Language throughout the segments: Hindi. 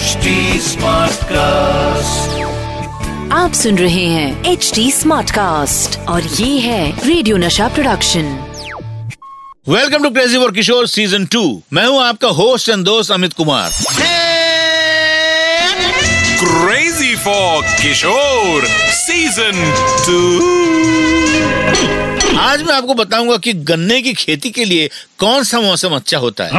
HD Smartcast. आप सुन रहे हैं एच डी स्मार्ट कास्ट और ये है radio Nasha production welcome to Crazy for Kishore season two मैं हूँ आपका होस्ट एंड दोस्त Amit Kumar. Crazy for Kishore Season 2. आज मैं आपको बताऊँगा कि गन्ने की खेती के लिए कौन सा मौसम अच्छा होता है।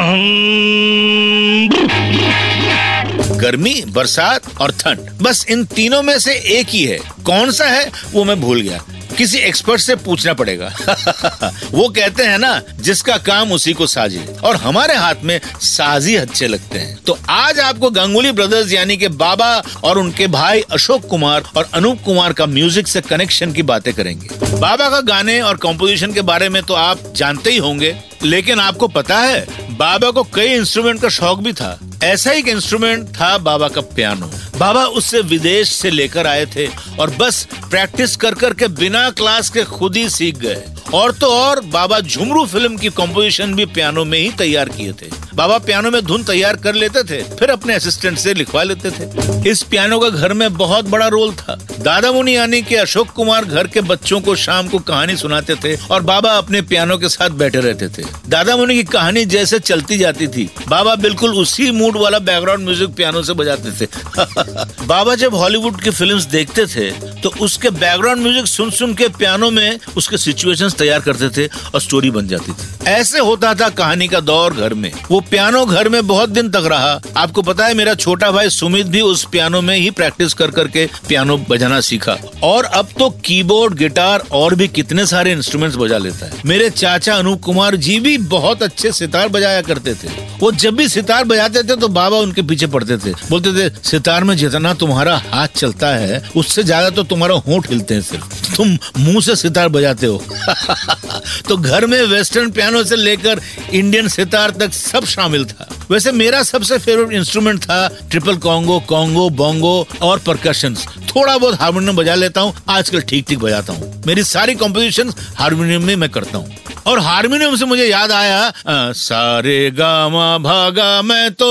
गर्मी, बरसात और ठंड। बस इन तीनों में से एक ही है। कौन सा है, वो मैं भूल गया। किसी एक्सपर्ट से पूछना पड़ेगा। वो कहते हैं ना, जिसका काम उसी को साजे और हमारे हाथ में साजी अच्छे लगते हैं। तो आज आपको गंगुली ब्रदर्स यानी के बाबा और उनके भाई अशोक कुमार और अनूप कुमार का म्यूज़िक से कनेक्शन की बातें करेंगे। बाबा का गाने और कॉम्पोजिशन के बारे में तो आप जानते ही होंगे। लेकिन आपको पता है, बाबा को कई इंस्ट्रूमेंट का शौक भी था। ऐसा एक इंस्ट्रूमेंट था बाबा का पियानो बाबा उससे विदेश से लेकर आए थे। और बस प्रैक्टिस कर कर के बिना क्लास के खुद ही सीख गए। और तो और, बाबा झुमरू फ़िल्म की कॉम्पोजिशन भी पियानो में ही तैयार किए थे। बाबा पियानो में धुन तैयार कर लेते थे, फिर अपने असिस्टेंट से लिखवा लेते थे। इस पियानो का घर में बहुत बड़ा रोल था। दादा मुनि यानी कि अशोक कुमार घर के बच्चों को शाम को कहानी सुनाते थे और बाबा अपने पियानो के साथ बैठे रहते थे। दादा मुनि की कहानी जैसे चलती जाती थी। बाबा बिल्कुल उसी मूड वाला बैकग्राउंड म्यूज़िक पियानो से बजाते थे। बाबा जब हॉलीवुड की फ़िल्म देखते थे तो उसके बैकग्राउंड म्यूज़िक सुन सुन के पियानो में उसके सिचुएशंस तैयार करते थे और स्टोरी बन जाती थी। ऐसे होता था कहानी का दौर घर में। वो पियानो घर में बहुत दिन तक रहा। आपको पता है, मेरा छोटा भाई सुमित भी उस पियानो में ही प्रैक्टिस कर करके पियानो बजाना सीखा। और अब तो कीबोर्ड गिटार और भी कितने सारे इंस्ट्रूमेंट्स बजा लेता है। मेरे चाचा अनूप कुमार जी भी बहुत अच्छे सितार बजाया करते थे। वो जब भी सितार बजाते थे तो बाबा उनके पीछे पड़ते थे। बोलते थे, सितार में जितना तुम्हारा हाथ चलता है, उससे ज़्यादा तो तुम्हारा होंठ हिलते हैं सिर्फ़। तुम मुँह से सितार बजाते हो। तो घर में वेस्टर्न पियानो से लेकर इंडियन सितार तक सब शामिल था। वैसे मेरा सबसे फेवरेट इंस्ट्रूमेंट था ट्रिपल कॉन्गो कॉन्गो बोंगो और परकशन थोड़ा बहुत हारमोनियम बजा लेता हूँ आजकल ठीक ठीक बजाता हूँ। मेरी सारी कॉम्पोजिशन हारमोनियम में मैं करता हूँ। और हारमोनियम से मुझे याद आया अ, सारे गामा भागा मैं तो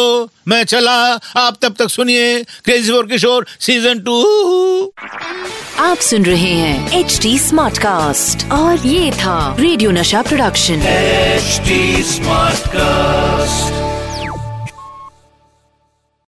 मैं चला आप तब तक सुनिए crazy for Kishore season two आप सुन रहे हैं एच डी स्मार्ट कास्ट और ये था radio Nasha production HD smart Smartcast.